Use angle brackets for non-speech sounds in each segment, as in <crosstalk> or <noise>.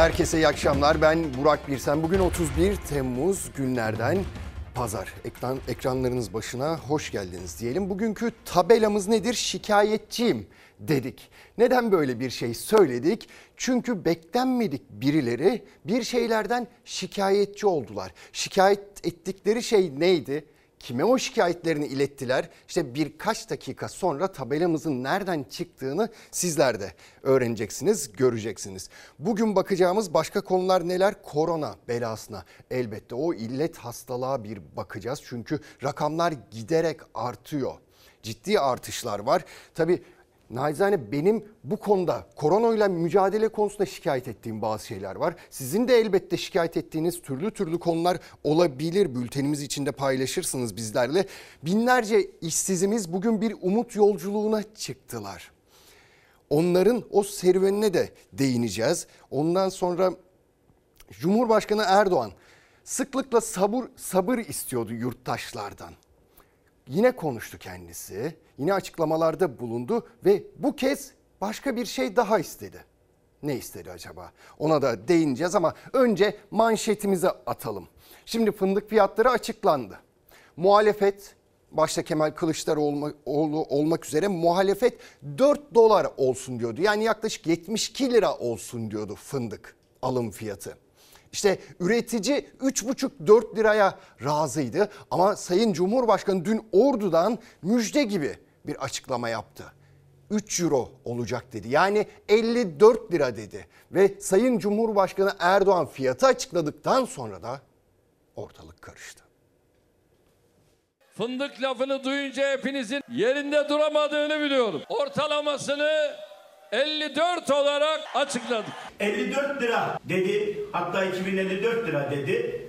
Herkese iyi akşamlar. Ben Burak Birsen. Bugün 31 Temmuz günlerden pazar. Ekran, ekranlarınız başına hoş geldiniz diyelim. Bugünkü tabelamız nedir? Şikayetçiyim dedik. Neden böyle bir şey söyledik? Çünkü beklenmedik birileri bir şeylerden şikayetçi oldular. Şikayet ettikleri şey neydi? Kime o şikayetlerini ilettiler? İşte birkaç dakika sonra tabelamızın nereden çıktığını sizler de öğreneceksiniz, göreceksiniz. Bugün bakacağımız başka konular neler? Korona belasına elbette o illet hastalığa bir bakacağız. Çünkü rakamlar giderek artıyor. Ciddi artışlar var. Tabii Naizane benim bu konuda koronayla mücadele konusunda şikayet ettiğim bazı şeyler var. Sizin de elbette şikayet ettiğiniz türlü türlü konular olabilir. Bültenimiz içinde paylaşırsınız bizlerle. Binlerce işsizimiz bugün bir umut yolculuğuna çıktılar. Onların o serüvenine de değineceğiz. Ondan sonra Cumhurbaşkanı Erdoğan sıklıkla sabır sabır istiyordu yurttaşlardan. Yine konuştu kendisi yine açıklamalarda bulundu ve bu kez başka bir şey daha istedi. Ne istedi acaba? Ona da değineceğiz ama önce manşetimize atalım. Şimdi fındık fiyatları açıklandı. Muhalefet başta Kemal Kılıçdaroğlu olmak üzere muhalefet 4 dolar olsun diyordu. Yani yaklaşık 72 lira olsun diyordu fındık alım fiyatı. İşte üretici 3,5-4 liraya razıydı ama Sayın Cumhurbaşkanı dün Ordu'dan müjde gibi bir açıklama yaptı. 3 euro olacak dedi. Yani 54 lira dedi. Ve Sayın Cumhurbaşkanı Erdoğan fiyatı açıkladıktan sonra da ortalık karıştı. Fındık lafını duyunca hepinizin yerinde duramadığını biliyorum. Ortalamasını 54 olarak açıkladık. 54 lira dedi. Hatta 2054 lira dedi.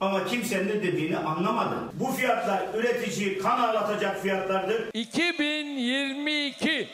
Ama kimsenin ne dediğini anlamadı. Bu fiyatlar üretici kan ağlatacak fiyatlardır. 2022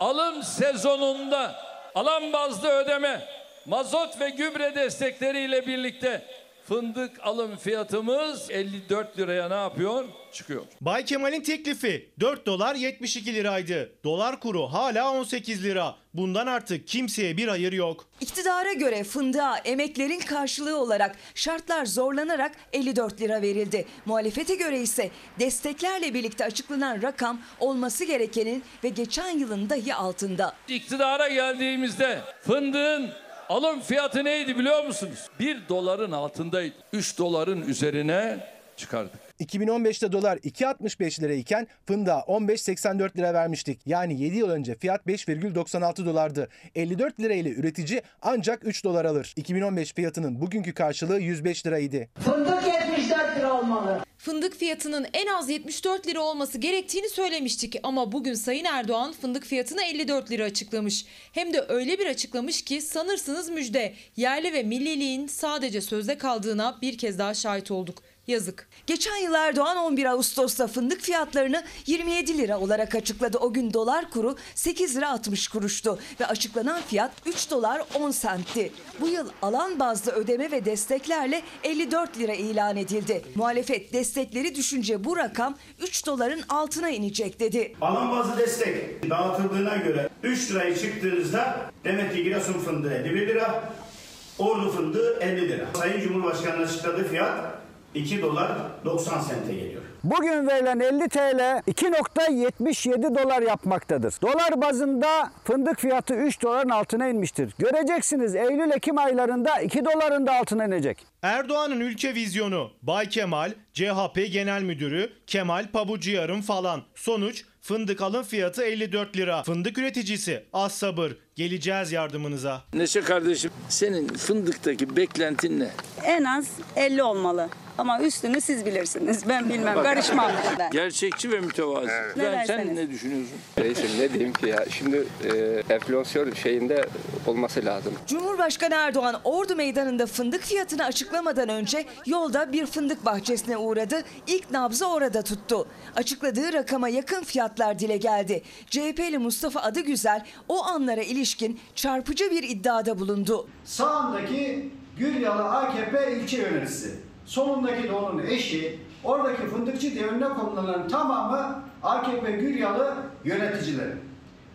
alım sezonunda alan bazlı ödeme, mazot ve gübre destekleriyle birlikte fındık alım fiyatımız 54 liraya ne yapıyor? Çıkıyor. Bay Kemal'in teklifi 4 dolar 72 liraydı. Dolar kuru hala 18 lira. Bundan artık kimseye bir hayır yok. İktidara göre fındığa emeklerin karşılığı olarak şartlar zorlanarak 54 lira verildi. Muhalefete göre ise desteklerle birlikte açıklanan rakam olması gerekenin ve geçen yılın dahi altında. İktidara geldiğimizde fındığın alım fiyatı neydi biliyor musunuz? 1 doların altındaydı. 3 doların üzerine çıkardık. 2015'te dolar 2.65 lira iken fındığa 15.84 lira vermiştik. Yani 7 yıl önce fiyat 5,96 dolardı. 54 lira ile üretici ancak 3 dolar alır. 2015 fiyatının bugünkü karşılığı 105 liraydı. Fındık 74 lira olmalı. Fındık fiyatının en az 74 lira olması gerektiğini söylemiştik ama bugün Sayın Erdoğan fındık fiyatını 54 lira açıklamış. Hem de öyle bir açıklamış ki sanırsınız müjde. Yerli ve milliliğin sadece sözde kaldığına bir kez daha şahit olduk. Yazık. Geçen yıl Erdoğan 11 Ağustos'ta fındık fiyatlarını 27 lira olarak açıkladı. O gün dolar kuru 8 lira 60 kuruştu ve açıklanan fiyat 3 dolar 10 sentti. Bu yıl alan bazlı ödeme ve desteklerle 54 lira ilan edildi. Muhalefet destekleri düşünce bu rakam 3 doların altına inecek dedi. Alan bazlı destek dağıtıldığına göre 3 lirayı çıktığınızda demek ki Giresun fındığı 51 lira, Ordu fındığı 50 lira. Sayın Cumhurbaşkanı'nın açıkladığı fiyat 2 dolar 90 sente geliyor. Bugün verilen 50 TL 2.77 dolar yapmaktadır. Dolar bazında fındık fiyatı 3 doların altına inmiştir. Göreceksiniz Eylül-Ekim aylarında 2 doların da altına inecek. Erdoğan'ın ülke vizyonu Bay Kemal, CHP Genel Müdürü Kemal Pabucuyar'ın falan. Sonuç Fındık alım fiyatı 54 lira. Fındık üreticisi az sabır. Geleceğiz yardımınıza. Neşe kardeşim senin fındıktaki beklentin ne? En az 50 olmalı. Ama üstünü siz bilirsiniz. Ben bilmem. Karışmam. Gerçekçi ve mütevazı. Ben, sen derseniz. ne düşünüyorsun? Reisim ne diyeyim ki ya şimdi e, enflasyon şeyinde olması lazım. Cumhurbaşkanı Erdoğan Ordu Meydanı'nda fındık fiyatını açıklamadan önce yolda bir fındık bahçesine uğradı. İlk nabzı orada tuttu. Açıkladığı rakama yakın fiyatlar dile geldi. CHP'li Mustafa Adıgüzel o anlara ilişkin çarpıcı bir iddiada bulundu. Sağındaki Gülyalı AKP ilçe yöneticisi. Solundaki de onun eşi, oradaki fındıkçı diye önüne konulanların tamamı AKP Gülyalı yöneticileri.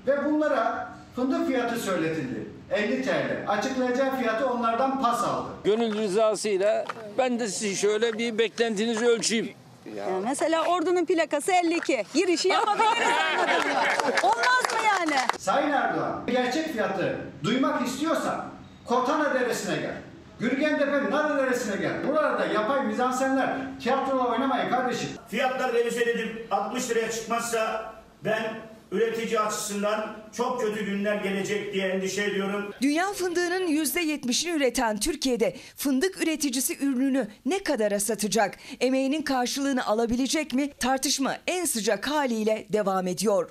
Ve bunlara fındık fiyatı söyletildi. 50 TL. Açıklayacağı fiyatı onlardan pas aldı. Gönül rızasıyla ben de sizin şöyle bir beklentinizi ölçeyim. Yani mesela ordunun plakası 52. Girişi yapabiliriz anladın mı? Olmaz mı yani? Sayın Erdoğan, gerçek fiyatı duymak istiyorsan Kortana Deresi'ne gel. Gürgentepe Narı Deresi'ne gel. Buralarda yapay mizansenler tiyatrola oynamayın kardeşim. Fiyatlar revize edilip 60 liraya çıkmazsa ben üretici açısından çok kötü günler gelecek diye endişe ediyorum. Dünya fındığının %70'ini üreten Türkiye'de fındık üreticisi ürününü ne kadara satacak? Emeğinin karşılığını alabilecek mi? Tartışma en sıcak haliyle devam ediyor.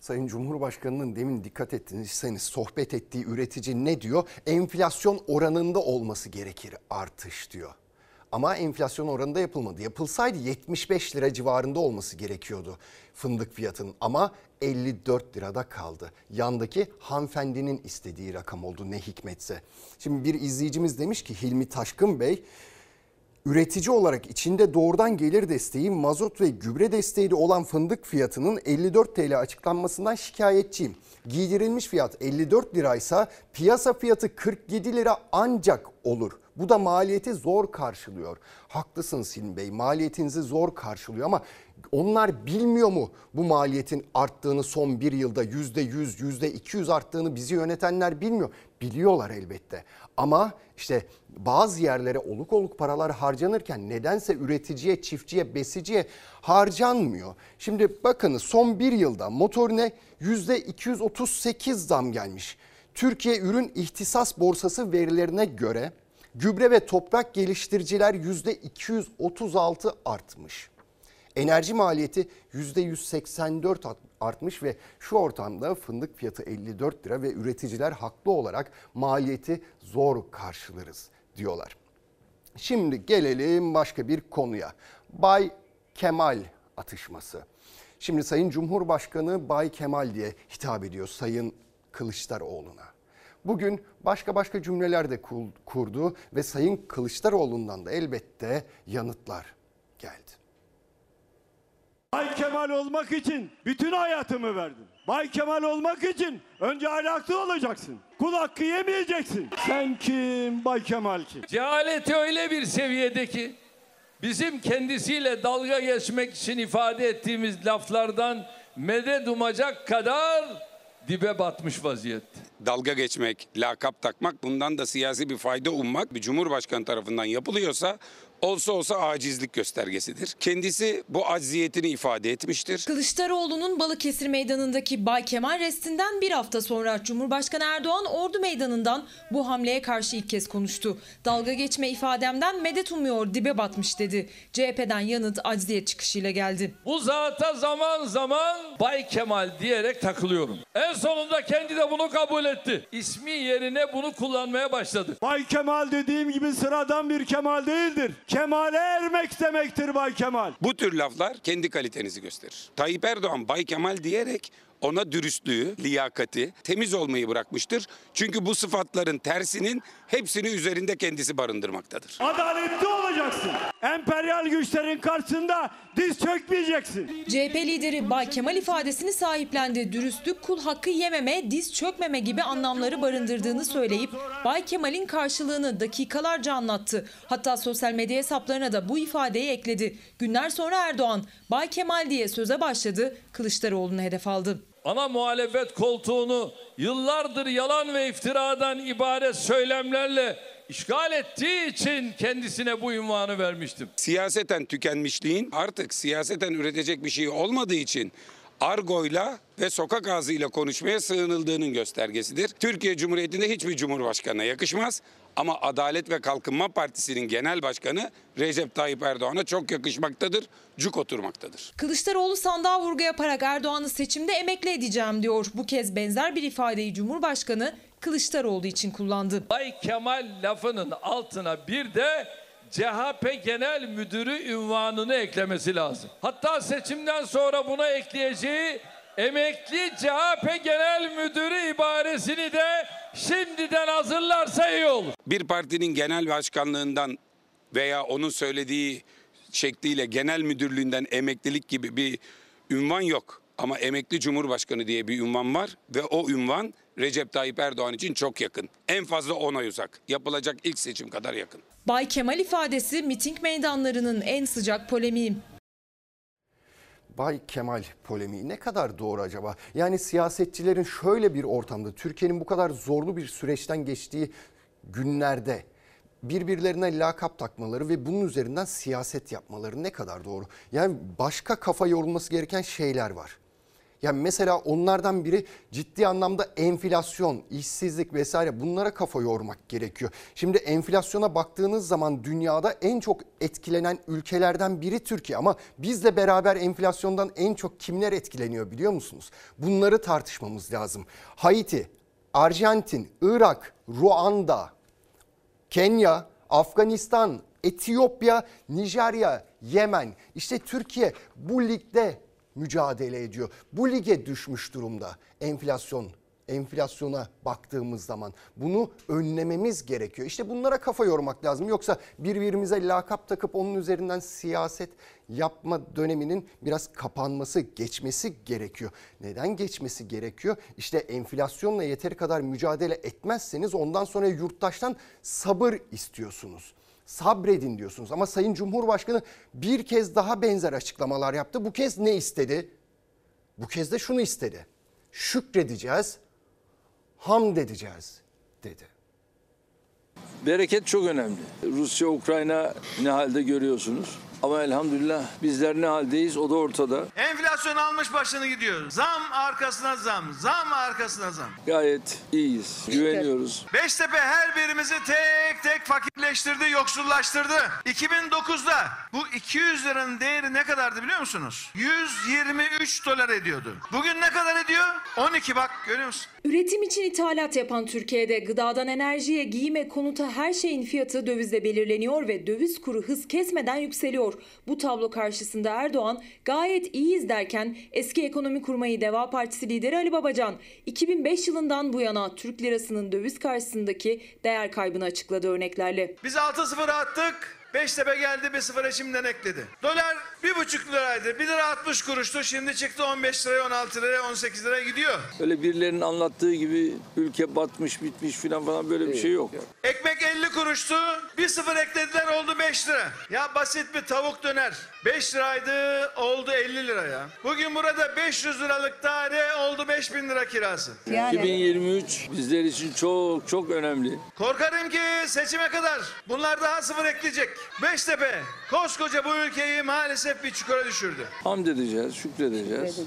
Sayın Cumhurbaşkanı'nın demin dikkat ettiyseniz sohbet ettiği üretici ne diyor? Enflasyon oranında olması gerekir artış diyor. Ama enflasyon oranında yapılmadı. Yapılsaydı 75 lira civarında olması gerekiyordu fındık fiyatının ama 54 lirada kaldı. Yandaki hanımefendinin istediği rakam oldu ne hikmetse. Şimdi bir izleyicimiz demiş ki Hilmi Taşkın Bey Üretici olarak içinde doğrudan gelir desteği, mazot ve gübre desteği de olan fındık fiyatının 54 TL açıklanmasından şikayetçiyim. Giydirilmiş fiyat 54 liraysa piyasa fiyatı 47 lira ancak olur. Bu da maliyeti zor karşılıyor. Haklısınız Hilmi Bey maliyetinizi zor karşılıyor ama onlar bilmiyor mu bu maliyetin arttığını son bir yılda %100, %200 arttığını bizi yönetenler bilmiyor. Biliyorlar elbette ama işte bazı yerlere oluk oluk paralar harcanırken nedense üreticiye, çiftçiye, besiciye harcanmıyor. Şimdi bakınız son bir yılda motorine %238 zam gelmiş. Türkiye Ürün İhtisas Borsası verilerine göre gübre ve toprak geliştiriciler %236 artmış. Enerji maliyeti %184 artmış ve şu ortamda fındık fiyatı 54 lira ve üreticiler haklı olarak maliyeti zor karşılarız diyorlar. Şimdi gelelim başka bir konuya. Bay Kemal atışması. Şimdi Sayın Cumhurbaşkanı Bay Kemal diye hitap ediyor Sayın Kılıçdaroğlu'na. Bugün başka başka cümleler de kurdu ve Sayın Kılıçdaroğlu'ndan da elbette yanıtlar geldi. Bay Kemal olmak için bütün hayatımı verdim. Bay Kemal olmak için önce ahlaklı olacaksın. Kul hakkı yemeyeceksin. Sen kim? Bay Kemal kim? Cehaleti öyle bir seviyede ki bizim kendisiyle dalga geçmek için ifade ettiğimiz laflardan medet umacak kadar dibe batmış vaziyette. Dalga geçmek, lakap takmak, bundan da siyasi bir fayda ummak bir cumhurbaşkanı tarafından yapılıyorsa olsa olsa acizlik göstergesidir. Kendisi bu acziyetini ifade etmiştir. Kılıçdaroğlu'nun Balıkesir Meydanı'ndaki Bay Kemal restinden bir hafta sonra Cumhurbaşkanı Erdoğan Ordu Meydanı'ndan bu hamleye karşı ilk kez konuştu. Dalga geçme ifademden medet umuyor dibe batmış dedi. CHP'den yanıt acziyet çıkışıyla geldi. Bu zata zaman zaman Bay Kemal diyerek takılıyorum. En sonunda kendi de bunu kabul etti. İsmi yerine bunu kullanmaya başladı. Bay Kemal dediğim gibi sıradan bir Kemal değildir. Kemale ermek demektir Bay Kemal. Bu tür laflar kendi kalitenizi gösterir. Tayyip Erdoğan Bay Kemal diyerek ona dürüstlüğü, liyakati, temiz olmayı bırakmıştır. Çünkü bu sıfatların tersinin hepsini üzerinde kendisi barındırmaktadır. Adaletli olacaksın. Emperyal güçlerin karşısında diz çökmeyeceksin. CHP lideri Bay Kemal ifadesini sahiplendi. Dürüstlük, kul hakkı yememe, diz çökmeme gibi anlamları barındırdığını söyleyip Bay Kemal'in karşılığını dakikalarca anlattı. Hatta sosyal medya hesaplarına da bu ifadeyi ekledi. Günler sonra Erdoğan Bay Kemal diye söze başladı. Kılıçdaroğlu'nu hedef aldı. Ana muhalefet koltuğunu yıllardır yalan ve iftiradan ibaret söylemlerle işgal ettiği için kendisine bu ünvanı vermiştim. Siyaseten tükenmişliğin artık siyaseten üretecek bir şey olmadığı için argoyla ve sokak ağzıyla konuşmaya sığınıldığının göstergesidir. Türkiye Cumhuriyeti'nde hiçbir cumhurbaşkanına yakışmaz. Ama Adalet ve Kalkınma Partisi'nin genel başkanı Recep Tayyip Erdoğan'a çok yakışmaktadır, cuk oturmaktadır. Kılıçdaroğlu sandığa vurgu yaparak Erdoğan'ı seçimde emekli edeceğim diyor. Bu kez benzer bir ifadeyi Cumhurbaşkanı Kılıçdaroğlu için kullandı. Bay Kemal lafının altına bir de CHP Genel Müdürü ünvanını eklemesi lazım. Hatta seçimden sonra buna ekleyeceği emekli CHP Genel Müdürü ibaresini de şimdiden hazırlarsa iyi olur. Bir partinin genel başkanlığından veya onun söylediği şekliyle genel müdürlüğünden emeklilik gibi bir ünvan yok. Ama emekli cumhurbaşkanı diye bir ünvan var ve o ünvan Recep Tayyip Erdoğan için çok yakın. En fazla 10 ay uzak. Yapılacak ilk seçim kadar yakın. Bay Kemal ifadesi miting meydanlarının en sıcak polemiği. Bay Kemal polemiği ne kadar doğru acaba? Yani siyasetçilerin şöyle bir ortamda Türkiye'nin bu kadar zorlu bir süreçten geçtiği günlerde birbirlerine lakap takmaları ve bunun üzerinden siyaset yapmaları ne kadar doğru? Yani başka kafa yorulması gereken şeyler var. Yani mesela onlardan biri ciddi anlamda enflasyon, işsizlik vesaire bunlara kafa yormak gerekiyor. Şimdi enflasyona baktığınız zaman dünyada en çok etkilenen ülkelerden biri Türkiye ama bizle beraber enflasyondan en çok kimler etkileniyor biliyor musunuz? Bunları tartışmamız lazım. Haiti, Arjantin, Irak, Ruanda, Kenya, Afganistan, Etiyopya, Nijerya, Yemen. İşte Türkiye bu ligde mücadele ediyor. Bu lige düşmüş durumda enflasyon. Enflasyona baktığımız zaman bunu önlememiz gerekiyor. İşte bunlara kafa yormak lazım. Yoksa birbirimize lakap takıp onun üzerinden siyaset yapma döneminin biraz kapanması, geçmesi gerekiyor. Neden geçmesi gerekiyor? İşte enflasyonla yeteri kadar mücadele etmezseniz ondan sonra yurttaştan sabır istiyorsunuz sabredin diyorsunuz. Ama Sayın Cumhurbaşkanı bir kez daha benzer açıklamalar yaptı. Bu kez ne istedi? Bu kez de şunu istedi. Şükredeceğiz, hamd edeceğiz dedi. Bereket çok önemli. Rusya, Ukrayna ne halde görüyorsunuz. Ama elhamdülillah bizler ne haldeyiz o da ortada. Enflasyon almış başını gidiyor. Zam arkasına zam, zam arkasına zam. Gayet iyiyiz, güveniyoruz. Beştepe her birimizi tek tek fakirleştirdi, yoksullaştırdı. 2009'da bu 200 liranın değeri ne kadardı biliyor musunuz? 123 dolar ediyordu. Bugün ne kadar ediyor? 12 bak görüyor musun? Üretim için ithalat yapan Türkiye'de gıdadan enerjiye, giyime, konuta her şeyin fiyatı dövizle belirleniyor ve döviz kuru hız kesmeden yükseliyor. Bu tablo karşısında Erdoğan gayet iyiyiz derken eski ekonomi kurmayı Deva Partisi lideri Ali Babacan 2005 yılından bu yana Türk lirasının döviz karşısındaki değer kaybını açıkladı örneklerle. Biz 6-0 attık. Beştepe geldi bir sıfıra şimdiden ekledi. Dolar bir buçuk liraydı. 1 lira 60 kuruştu. Şimdi çıktı 15 liraya, 16 liraya, 18 liraya gidiyor. Öyle birilerinin anlattığı gibi ülke batmış bitmiş filan falan böyle bir şey yok. Ekmek 50 kuruştu. Bir sıfır eklediler oldu 5 lira. Ya basit bir tavuk döner. 5 liraydı oldu 50 lira ya. Bugün burada 500 liralık daire oldu 5000 lira kirası. 2023 bizler için çok çok önemli. Korkarım ki seçime kadar bunlar daha sıfır ekleyecek. Beştepe koskoca bu ülkeyi maalesef bir çukura düşürdü. Hamd edeceğiz, şükredeceğiz.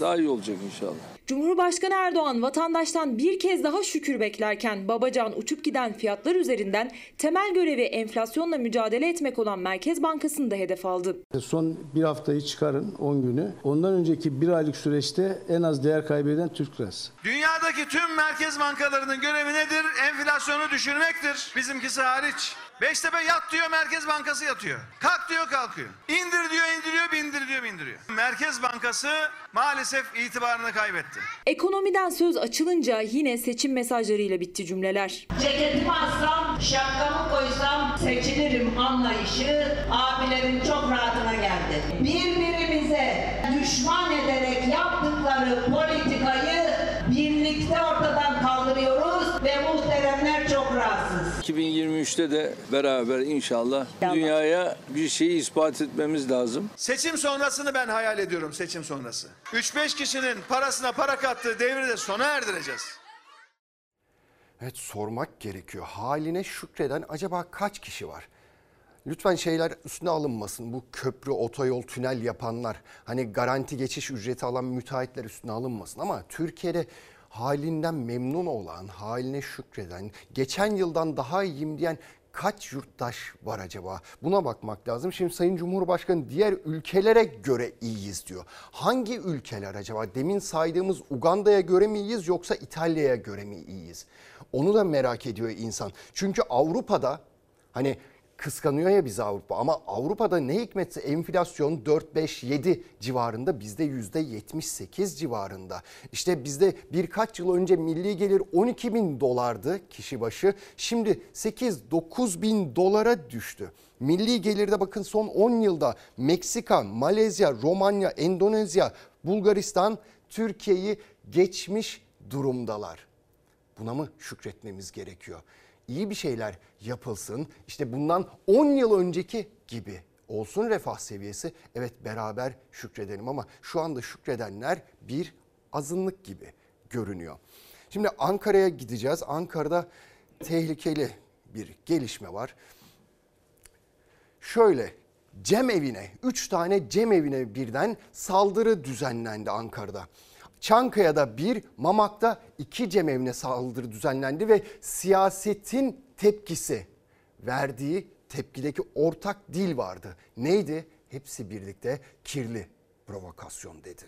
Daha iyi olacak inşallah. Cumhurbaşkanı Erdoğan vatandaştan bir kez daha şükür beklerken Babacan uçup giden fiyatlar üzerinden temel görevi enflasyonla mücadele etmek olan Merkez Bankası'nı da hedef aldı. Son bir haftayı çıkarın 10 günü. Ondan önceki bir aylık süreçte en az değer kaybeden Türk lirası. Dünyadaki tüm merkez bankalarının görevi nedir? Enflasyonu düşürmektir. Bizimkisi hariç. Beştepe yat diyor Merkez Bankası yatıyor. Kalk diyor kalkıyor. İndir diyor indiriyor bindir diyor bindiriyor. Merkez Bankası maalesef itibarını kaybetti. Ekonomiden söz açılınca yine seçim mesajlarıyla bitti cümleler. Ceketimi alsam, şapkamı koysam seçilirim anlayışı abilerin çok rahatına geldi. Birbirimize düşman ederek yaptıkları politikayı 2023'te de beraber inşallah dünyaya bir şeyi ispat etmemiz lazım. Seçim sonrasını ben hayal ediyorum seçim sonrası. 3-5 kişinin parasına para kattığı devri de sona erdireceğiz. Evet sormak gerekiyor. Haline şükreden acaba kaç kişi var? Lütfen şeyler üstüne alınmasın. Bu köprü, otoyol, tünel yapanlar, hani garanti geçiş ücreti alan müteahhitler üstüne alınmasın. Ama Türkiye'de halinden memnun olan, haline şükreden, geçen yıldan daha iyiyim diyen kaç yurttaş var acaba? Buna bakmak lazım. Şimdi Sayın Cumhurbaşkanı diğer ülkelere göre iyiyiz diyor. Hangi ülkeler acaba? Demin saydığımız Uganda'ya göre mi iyiyiz yoksa İtalya'ya göre mi iyiyiz? Onu da merak ediyor insan. Çünkü Avrupa'da hani kıskanıyor ya bizi Avrupa ama Avrupa'da ne hikmetse enflasyon 4, 5, 7 civarında bizde %78 civarında. İşte bizde birkaç yıl önce milli gelir 12 bin dolardı kişi başı şimdi 8-9 bin dolara düştü. Milli gelirde bakın son 10 yılda Meksika, Malezya, Romanya, Endonezya, Bulgaristan Türkiye'yi geçmiş durumdalar. Buna mı şükretmemiz gerekiyor? İyi bir şeyler yapılsın. İşte bundan 10 yıl önceki gibi olsun refah seviyesi. Evet beraber şükredelim ama şu anda şükredenler bir azınlık gibi görünüyor. Şimdi Ankara'ya gideceğiz. Ankara'da tehlikeli bir gelişme var. Şöyle cem evine, 3 tane cem evine birden saldırı düzenlendi Ankara'da. Çankaya'da bir, Mamak'ta iki cem evine saldırı düzenlendi ve siyasetin tepkisi, verdiği tepkideki ortak dil vardı. Neydi? Hepsi birlikte kirli provokasyon dedi.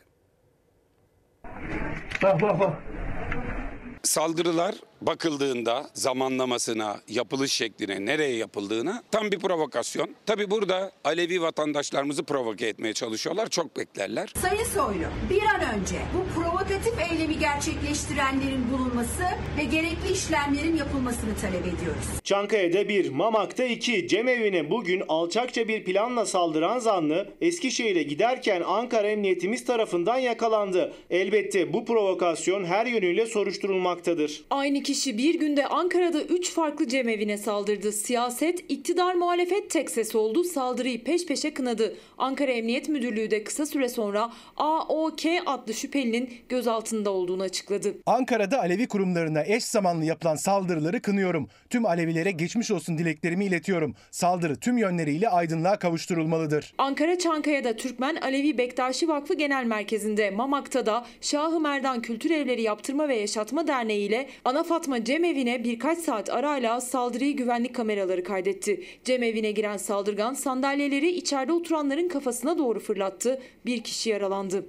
Saldırılar bakıldığında zamanlamasına, yapılış şekline, nereye yapıldığına tam bir provokasyon. Tabi burada Alevi vatandaşlarımızı provoke etmeye çalışıyorlar. Çok beklerler. Sayın Soylu, bir an önce bu provokatif eylemi gerçekleştirenlerin bulunması ve gerekli işlemlerin yapılmasını talep ediyoruz. Çankaya'da bir, Mamak'ta iki cemevine bugün alçakça bir planla saldıran zanlı Eskişehir'e giderken Ankara Emniyetimiz tarafından yakalandı. Elbette bu provokasyon her yönüyle soruşturulmaktadır. Aynı kişi bir günde Ankara'da 3 farklı cemevine saldırdı. Siyaset, iktidar muhalefet tek ses oldu. Saldırıyı peş peşe kınadı. Ankara Emniyet Müdürlüğü de kısa süre sonra AOK adlı şüphelinin gözaltında olduğunu açıkladı. Ankara'da Alevi kurumlarına eş zamanlı yapılan saldırıları kınıyorum. Tüm Alevilere geçmiş olsun dileklerimi iletiyorum. Saldırı tüm yönleriyle aydınlığa kavuşturulmalıdır. Ankara Çankaya'da Türkmen Alevi Bektaşi Vakfı Genel Merkezi'nde, Mamak'ta da Şahı Merdan Kültür Evleri Yaptırma ve Yaşatma Derneği ile Ana Fatma Cemevine birkaç saat arayla saldırıyı güvenlik kameraları kaydetti. Cemevine giren saldırgan sandalyeleri içeride oturanların kafasına doğru fırlattı. Bir kişi yaralandı.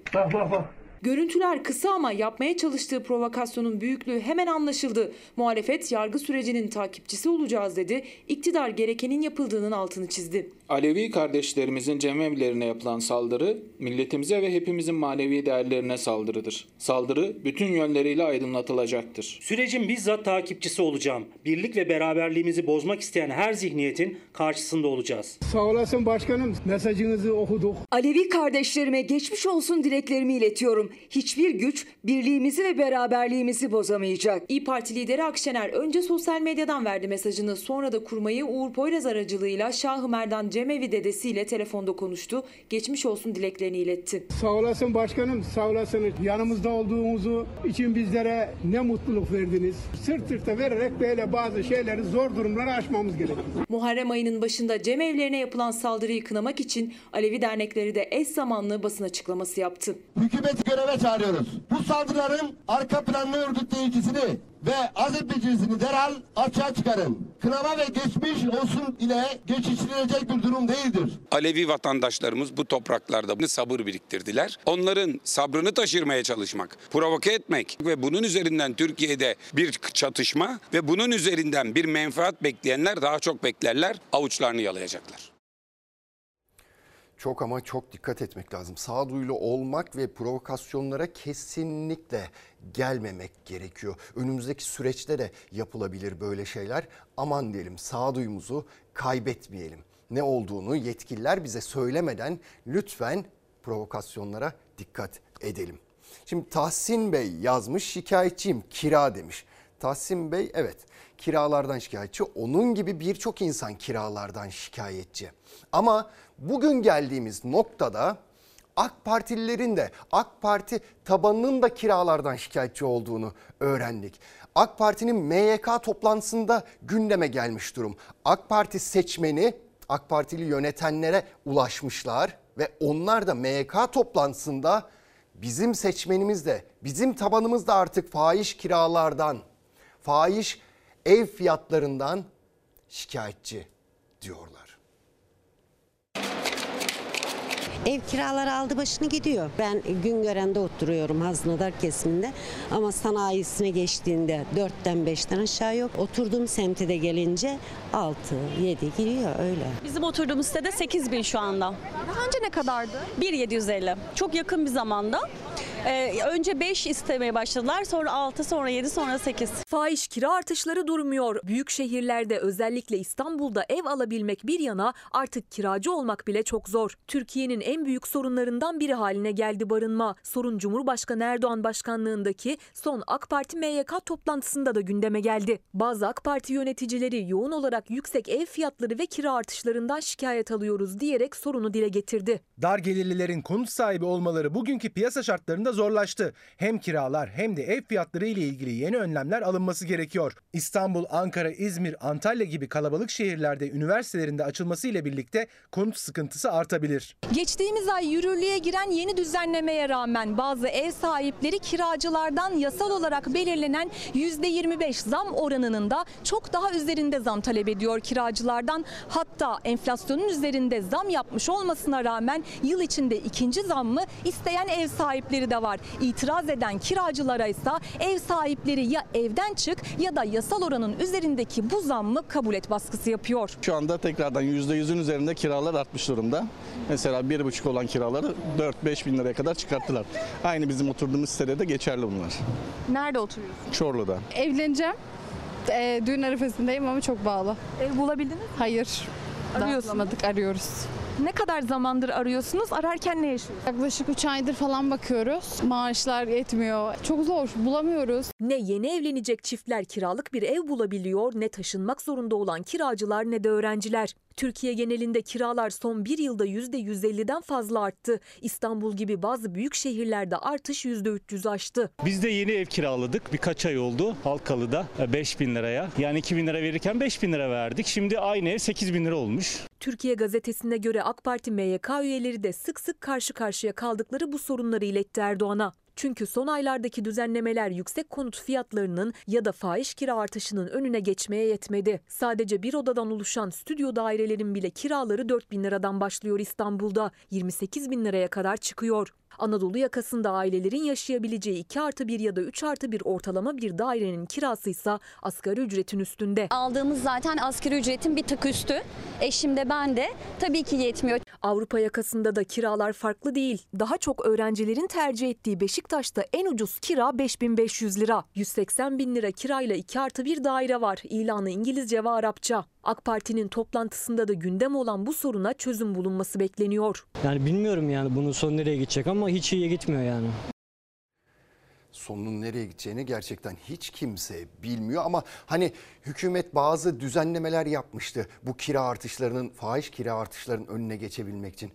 Görüntüler kısa ama yapmaya çalıştığı provokasyonun büyüklüğü hemen anlaşıldı. Muhalefet yargı sürecinin takipçisi olacağız dedi. İktidar gerekenin yapıldığının altını çizdi. Alevi kardeşlerimizin cemevlerine yapılan saldırı milletimize ve hepimizin manevi değerlerine saldırıdır. Saldırı bütün yönleriyle aydınlatılacaktır. Sürecin bizzat takipçisi olacağım. Birlik ve beraberliğimizi bozmak isteyen her zihniyetin karşısında olacağız. Sağ olasın başkanım. Mesajınızı okuduk. Alevi kardeşlerime geçmiş olsun dileklerimi iletiyorum. Hiçbir güç birliğimizi ve beraberliğimizi bozamayacak. İyi Parti lideri Akşener önce sosyal medyadan verdi mesajını. Sonra da kurmayı Uğur Poyraz aracılığıyla Şahı Merdan Cemevi dedesiyle telefonda konuştu. Geçmiş olsun dileklerini iletti. Sağ olasın başkanım. Sağ olasınız. Yanımızda olduğumuzu için bizlere ne mutluluk verdiniz. Sırt sırta vererek böyle bazı şeyleri zor durumları aşmamız gerekiyor. Muharrem ayının başında cemevlerine yapılan saldırıyı kınamak için Alevi dernekleri de eş zamanlı basın açıklaması yaptı. Hükümeti göreve çağırıyoruz. Bu saldırıların arka planlı örgütleyicisini ve azmetleyicisini derhal açığa çıkarın. Kınama ve geçmiş olsun ile geçiştirilecek bir durum değildir. Alevi vatandaşlarımız bu topraklarda sabır biriktirdiler. Onların sabrını taşırmaya çalışmak, provoke etmek ve bunun üzerinden Türkiye'de bir çatışma ve bunun üzerinden bir menfaat bekleyenler daha çok beklerler, avuçlarını yalayacaklar. Çok ama çok dikkat etmek lazım. Sağduyulu olmak ve provokasyonlara kesinlikle gelmemek gerekiyor. Önümüzdeki süreçte de yapılabilir böyle şeyler. Aman diyelim sağduyumuzu kaybetmeyelim. Ne olduğunu yetkililer bize söylemeden lütfen provokasyonlara dikkat edelim. Şimdi Tahsin Bey yazmış şikayetçiyim kira demiş. Tahsin Bey evet kiralardan şikayetçi. Onun gibi birçok insan kiralardan şikayetçi. Ama bugün geldiğimiz noktada AK Partililerin de AK Parti tabanının da kiralardan şikayetçi olduğunu öğrendik. AK Parti'nin MYK toplantısında gündeme gelmiş durum. AK Parti seçmeni AK Partili yönetenlere ulaşmışlar ve onlar da MYK toplantısında bizim seçmenimiz de bizim tabanımız da artık fahiş kiralardan, fahiş ev fiyatlarından şikayetçi diyorlar. Ev kiraları aldı başını gidiyor. Ben Güngören'de oturuyorum Haznadar kesiminde ama sanayisine geçtiğinde 4'ten 5'ten aşağı yok. Oturduğum semte de gelince 6, 7 giriyor öyle. Bizim oturduğumuz sitede 8 bin şu anda. Daha önce ne kadardı? 1.750. Çok yakın bir zamanda Ee, önce 5 istemeye başladılar. Sonra 6, sonra 7, sonra 8. Fahiş kira artışları durmuyor. Büyük şehirlerde özellikle İstanbul'da ev alabilmek bir yana artık kiracı olmak bile çok zor. Türkiye'nin en büyük sorunlarından biri haline geldi barınma. Sorun Cumhurbaşkanı Erdoğan başkanlığındaki son AK Parti MYK toplantısında da gündeme geldi. Bazı AK Parti yöneticileri yoğun olarak yüksek ev fiyatları ve kira artışlarından şikayet alıyoruz diyerek sorunu dile getirdi. Dar gelirlilerin konut sahibi olmaları bugünkü piyasa şartlarında zorlaştı. Hem kiralar hem de ev fiyatları ile ilgili yeni önlemler alınması gerekiyor. İstanbul, Ankara, İzmir, Antalya gibi kalabalık şehirlerde üniversitelerinde açılması ile birlikte konut sıkıntısı artabilir. Geçtiğimiz ay yürürlüğe giren yeni düzenlemeye rağmen bazı ev sahipleri kiracılardan yasal olarak belirlenen %25 zam oranının da çok daha üzerinde zam talep ediyor kiracılardan. Hatta enflasyonun üzerinde zam yapmış olmasına rağmen yıl içinde ikinci zammı isteyen ev sahipleri de var. İtiraz eden kiracılara ise ev sahipleri ya evden çık ya da yasal oranın üzerindeki bu zammı kabul et baskısı yapıyor. Şu anda tekrardan %100'ün üzerinde kiralar artmış durumda. Mesela 1,5 olan kiraları 4-5 bin liraya kadar çıkarttılar. Aynı bizim oturduğumuz sitede de geçerli bunlar. Nerede oturuyorsun? Çorlu'da. Evleneceğim. Ee, düğün arifesindeyim ama çok bağlı. Ev bulabildiniz mi? Hayır. Arıyorsunuz. Arıyoruz. Ne kadar zamandır arıyorsunuz? Ararken ne yaşıyorsunuz? Yaklaşık 3 aydır falan bakıyoruz. Maaşlar yetmiyor. Çok zor. Bulamıyoruz. Ne yeni evlenecek çiftler kiralık bir ev bulabiliyor ne taşınmak zorunda olan kiracılar ne de öğrenciler. Türkiye genelinde kiralar son bir yılda %150'den fazla arttı. İstanbul gibi bazı büyük şehirlerde artış %300 aştı. Biz de yeni ev kiraladık. Birkaç ay oldu Halkalı'da 5 bin liraya. Yani 2 bin lira verirken 5 bin lira verdik. Şimdi aynı ev 8 bin lira olmuş. Türkiye gazetesine göre AK Parti MYK üyeleri de sık sık karşı karşıya kaldıkları bu sorunları iletti Erdoğan'a. Çünkü son aylardaki düzenlemeler yüksek konut fiyatlarının ya da fahiş kira artışının önüne geçmeye yetmedi. Sadece bir odadan oluşan stüdyo dairelerin bile kiraları 4 bin liradan başlıyor İstanbul'da. 28 bin liraya kadar çıkıyor. Anadolu yakasında ailelerin yaşayabileceği 2 artı 1 ya da 3 artı 1 ortalama bir dairenin kirası ise asgari ücretin üstünde. Aldığımız zaten asgari ücretin bir tık üstü. Eşim de ben de tabii ki yetmiyor. Avrupa yakasında da kiralar farklı değil. Daha çok öğrencilerin tercih ettiği Beşiktaş'ta en ucuz kira 5500 lira. 180 bin lira kirayla 2 artı 1 daire var. İlanı İngilizce ve Arapça. AK Parti'nin toplantısında da gündem olan bu soruna çözüm bulunması bekleniyor. Yani bilmiyorum yani bunun sonu nereye gidecek ama hiç iyiye gitmiyor yani. sonunun nereye gideceğini gerçekten hiç kimse bilmiyor ama hani hükümet bazı düzenlemeler yapmıştı bu kira artışlarının fahiş kira artışlarının önüne geçebilmek için.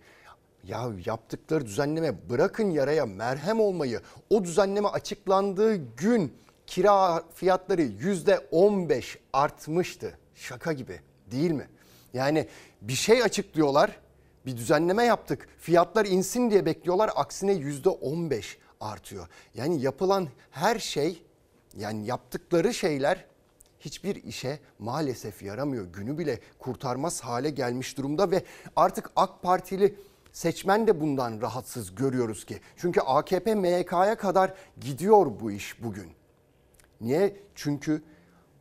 Ya yaptıkları düzenleme bırakın yaraya merhem olmayı o düzenleme açıklandığı gün kira fiyatları yüzde 15 artmıştı. Şaka gibi değil mi? Yani bir şey açıklıyorlar bir düzenleme yaptık fiyatlar insin diye bekliyorlar aksine yüzde 15 artıyor. Yani yapılan her şey yani yaptıkları şeyler hiçbir işe maalesef yaramıyor. Günü bile kurtarmaz hale gelmiş durumda ve artık AK Partili seçmen de bundan rahatsız görüyoruz ki. Çünkü AKP MYK'ya kadar gidiyor bu iş bugün. Niye? Çünkü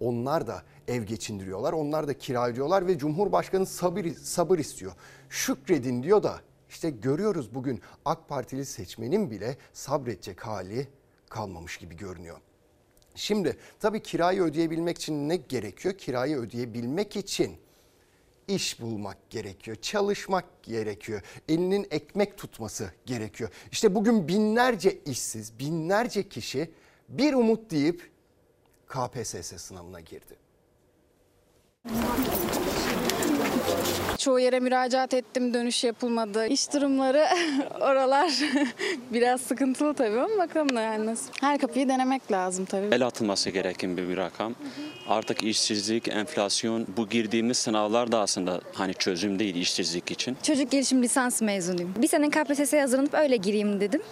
onlar da ev geçindiriyorlar. Onlar da kira ödüyorlar ve Cumhurbaşkanı sabır, sabır istiyor. Şükredin diyor da işte görüyoruz bugün AK Partili seçmenin bile sabredecek hali kalmamış gibi görünüyor. Şimdi tabii kirayı ödeyebilmek için ne gerekiyor? Kirayı ödeyebilmek için iş bulmak gerekiyor, çalışmak gerekiyor, elinin ekmek tutması gerekiyor. İşte bugün binlerce işsiz, binlerce kişi bir umut deyip KPSS sınavına girdi. Çoğu yere müracaat ettim, dönüş yapılmadı. İş durumları <laughs> oralar <laughs> biraz sıkıntılı tabii ama bakalım da yani nasıl. Her kapıyı denemek lazım tabii. El atılması gereken bir, bir rakam. Artık işsizlik, enflasyon, bu girdiğimiz sınavlar da aslında hani çözüm değil işsizlik için. Çocuk gelişim lisans mezunuyum. Bir sene KPSS'ye hazırlanıp öyle gireyim dedim.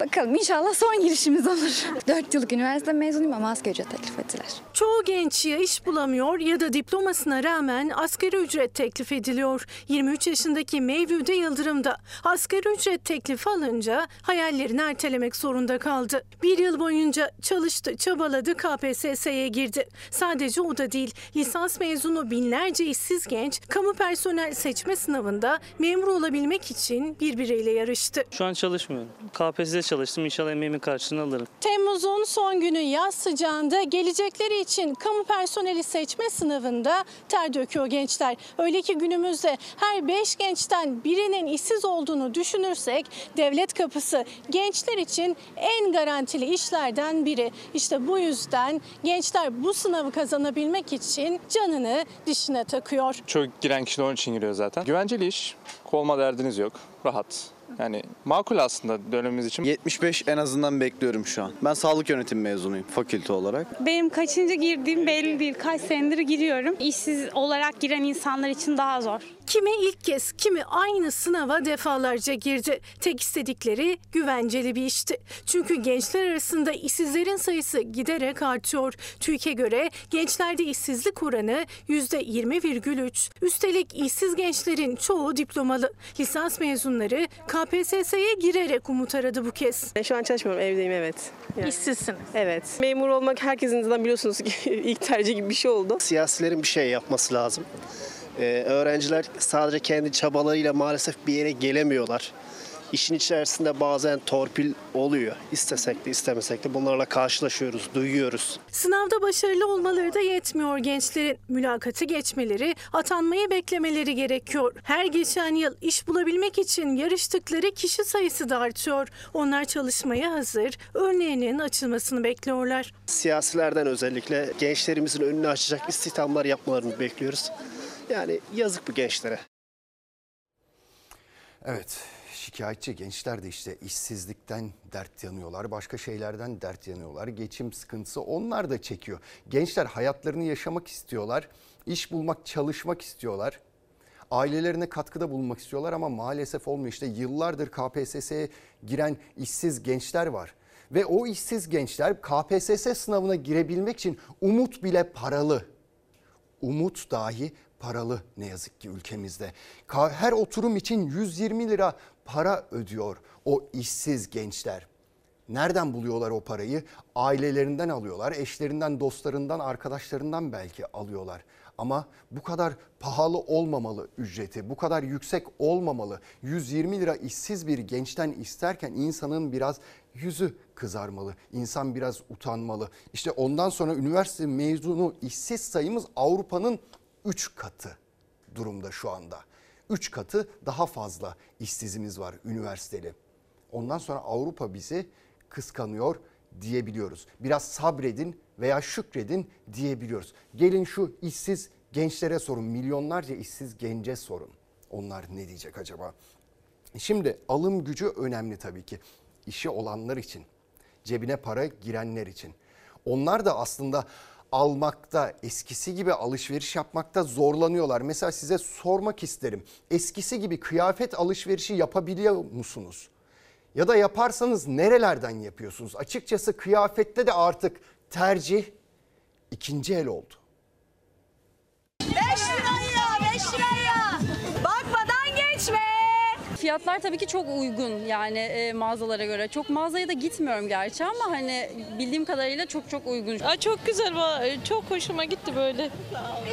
Bakalım inşallah son girişimiz olur. <laughs> 4 yıllık üniversite mezunuyum ama asgari ücret teklif ettiler. Çoğu genç ya iş bulamıyor ya da diplomasına rağmen asgari ücret teklif ediliyor. 23 yaşındaki Mevlüde Yıldırım da asgari ücret teklifi alınca hayallerini ertelemek zorunda kaldı. Bir yıl boyunca çalıştı, çabaladı, KPSS'ye girdi. Sadece o da değil, lisans mezunu binlerce işsiz genç kamu personel seçme sınavında memur olabilmek için birbiriyle yarıştı. Şu an çalışmıyorum. KPSS çalıştım. İnşallah emeğimin karşılığını alırım. Temmuz'un son günü yaz sıcağında gelecekleri için kamu personeli seçme sınavında ter döküyor gençler. Öyle ki günümüzde her 5 gençten birinin işsiz olduğunu düşünürsek devlet kapısı gençler için en garantili işlerden biri. İşte bu yüzden gençler bu sınavı kazanabilmek için canını dişine takıyor. Çok giren kişi de onun için giriyor zaten. Güvenceli iş, kovma derdiniz yok, rahat. Yani makul aslında dönemimiz için. 75 en azından bekliyorum şu an. Ben sağlık yönetimi mezunuyum fakülte olarak. Benim kaçıncı girdiğim belli değil. Kaç senedir giriyorum. İşsiz olarak giren insanlar için daha zor. Kimi ilk kez, kimi aynı sınava defalarca girdi. Tek istedikleri güvenceli bir işti. Çünkü gençler arasında işsizlerin sayısı giderek artıyor. TÜİK'e göre gençlerde işsizlik oranı %20,3. Üstelik işsiz gençlerin çoğu diplomalı. Lisans mezunları KPSS'ye girerek umut aradı bu kez. Şu an çalışmıyorum, evdeyim evet. İşsizsiniz. Evet. Memur olmak herkesin zaten biliyorsunuz ki <laughs> ilk tercih gibi bir şey oldu. Siyasilerin bir şey yapması lazım. Ee, öğrenciler sadece kendi çabalarıyla maalesef bir yere gelemiyorlar. İşin içerisinde bazen torpil oluyor. İstesek de istemesek de bunlarla karşılaşıyoruz, duyuyoruz. Sınavda başarılı olmaları da yetmiyor gençlerin. Mülakatı geçmeleri, atanmayı beklemeleri gerekiyor. Her geçen yıl iş bulabilmek için yarıştıkları kişi sayısı da artıyor. Onlar çalışmaya hazır, örneğinin açılmasını bekliyorlar. Siyasilerden özellikle gençlerimizin önünü açacak istihdamlar yapmalarını bekliyoruz. Yani yazık bu gençlere. Evet, şikayetçi gençler de işte işsizlikten dert yanıyorlar, başka şeylerden dert yanıyorlar. Geçim sıkıntısı onlar da çekiyor. Gençler hayatlarını yaşamak istiyorlar, iş bulmak, çalışmak istiyorlar. Ailelerine katkıda bulunmak istiyorlar ama maalesef olmuyor. İşte yıllardır KPSS'ye giren işsiz gençler var. Ve o işsiz gençler KPSS sınavına girebilmek için umut bile paralı. Umut dahi paralı ne yazık ki ülkemizde. Her oturum için 120 lira para ödüyor o işsiz gençler. Nereden buluyorlar o parayı? Ailelerinden alıyorlar, eşlerinden, dostlarından, arkadaşlarından belki alıyorlar. Ama bu kadar pahalı olmamalı ücreti, bu kadar yüksek olmamalı. 120 lira işsiz bir gençten isterken insanın biraz yüzü kızarmalı. İnsan biraz utanmalı. İşte ondan sonra üniversite mezunu işsiz sayımız Avrupa'nın 3 katı durumda şu anda. 3 katı daha fazla işsizimiz var üniversiteli. Ondan sonra Avrupa bizi kıskanıyor diyebiliyoruz. Biraz sabredin veya şükredin diyebiliyoruz. Gelin şu işsiz gençlere sorun. Milyonlarca işsiz gence sorun. Onlar ne diyecek acaba? Şimdi alım gücü önemli tabii ki. İşi olanlar için, cebine para girenler için. Onlar da aslında almakta, eskisi gibi alışveriş yapmakta zorlanıyorlar. Mesela size sormak isterim. Eskisi gibi kıyafet alışverişi yapabiliyor musunuz? Ya da yaparsanız nerelerden yapıyorsunuz? Açıkçası kıyafette de artık tercih ikinci el oldu. Fiyatlar tabii ki çok uygun yani e, mağazalara göre. Çok mağazaya da gitmiyorum gerçi ama hani bildiğim kadarıyla çok çok uygun. Aa, çok güzel, va- çok hoşuma gitti böyle.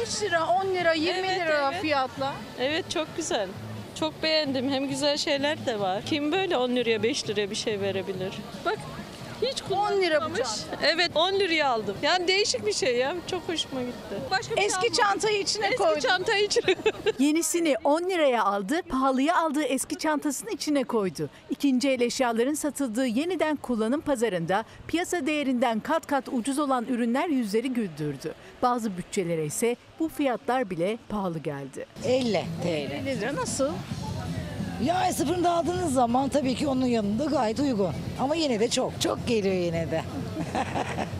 5 lira, 10 lira, 20 Evet, lira evet. fiyatla. Evet çok güzel. Çok beğendim. Hem güzel şeyler de var. Kim böyle 10 liraya 5 liraya bir şey verebilir? Bak hiç 10 lira bu kullanılmamış. Evet 10 liraya aldım. Yani değişik bir şey ya. Çok hoşuma gitti. Başka bir şey Eski almadım. çantayı içine Eski koydum. çantayı içine <laughs> Yenisini 10 liraya aldı, pahalıya aldığı eski çantasının içine koydu. İkinci el eşyaların satıldığı yeniden kullanım pazarında piyasa değerinden kat kat ucuz olan ürünler yüzleri güldürdü. Bazı bütçelere ise bu fiyatlar bile pahalı geldi. 50 TL. 50 lira nasıl? Ya sıfırında aldığınız zaman tabii ki onun yanında gayet uygun. Ama yine de çok. Çok geliyor yine de.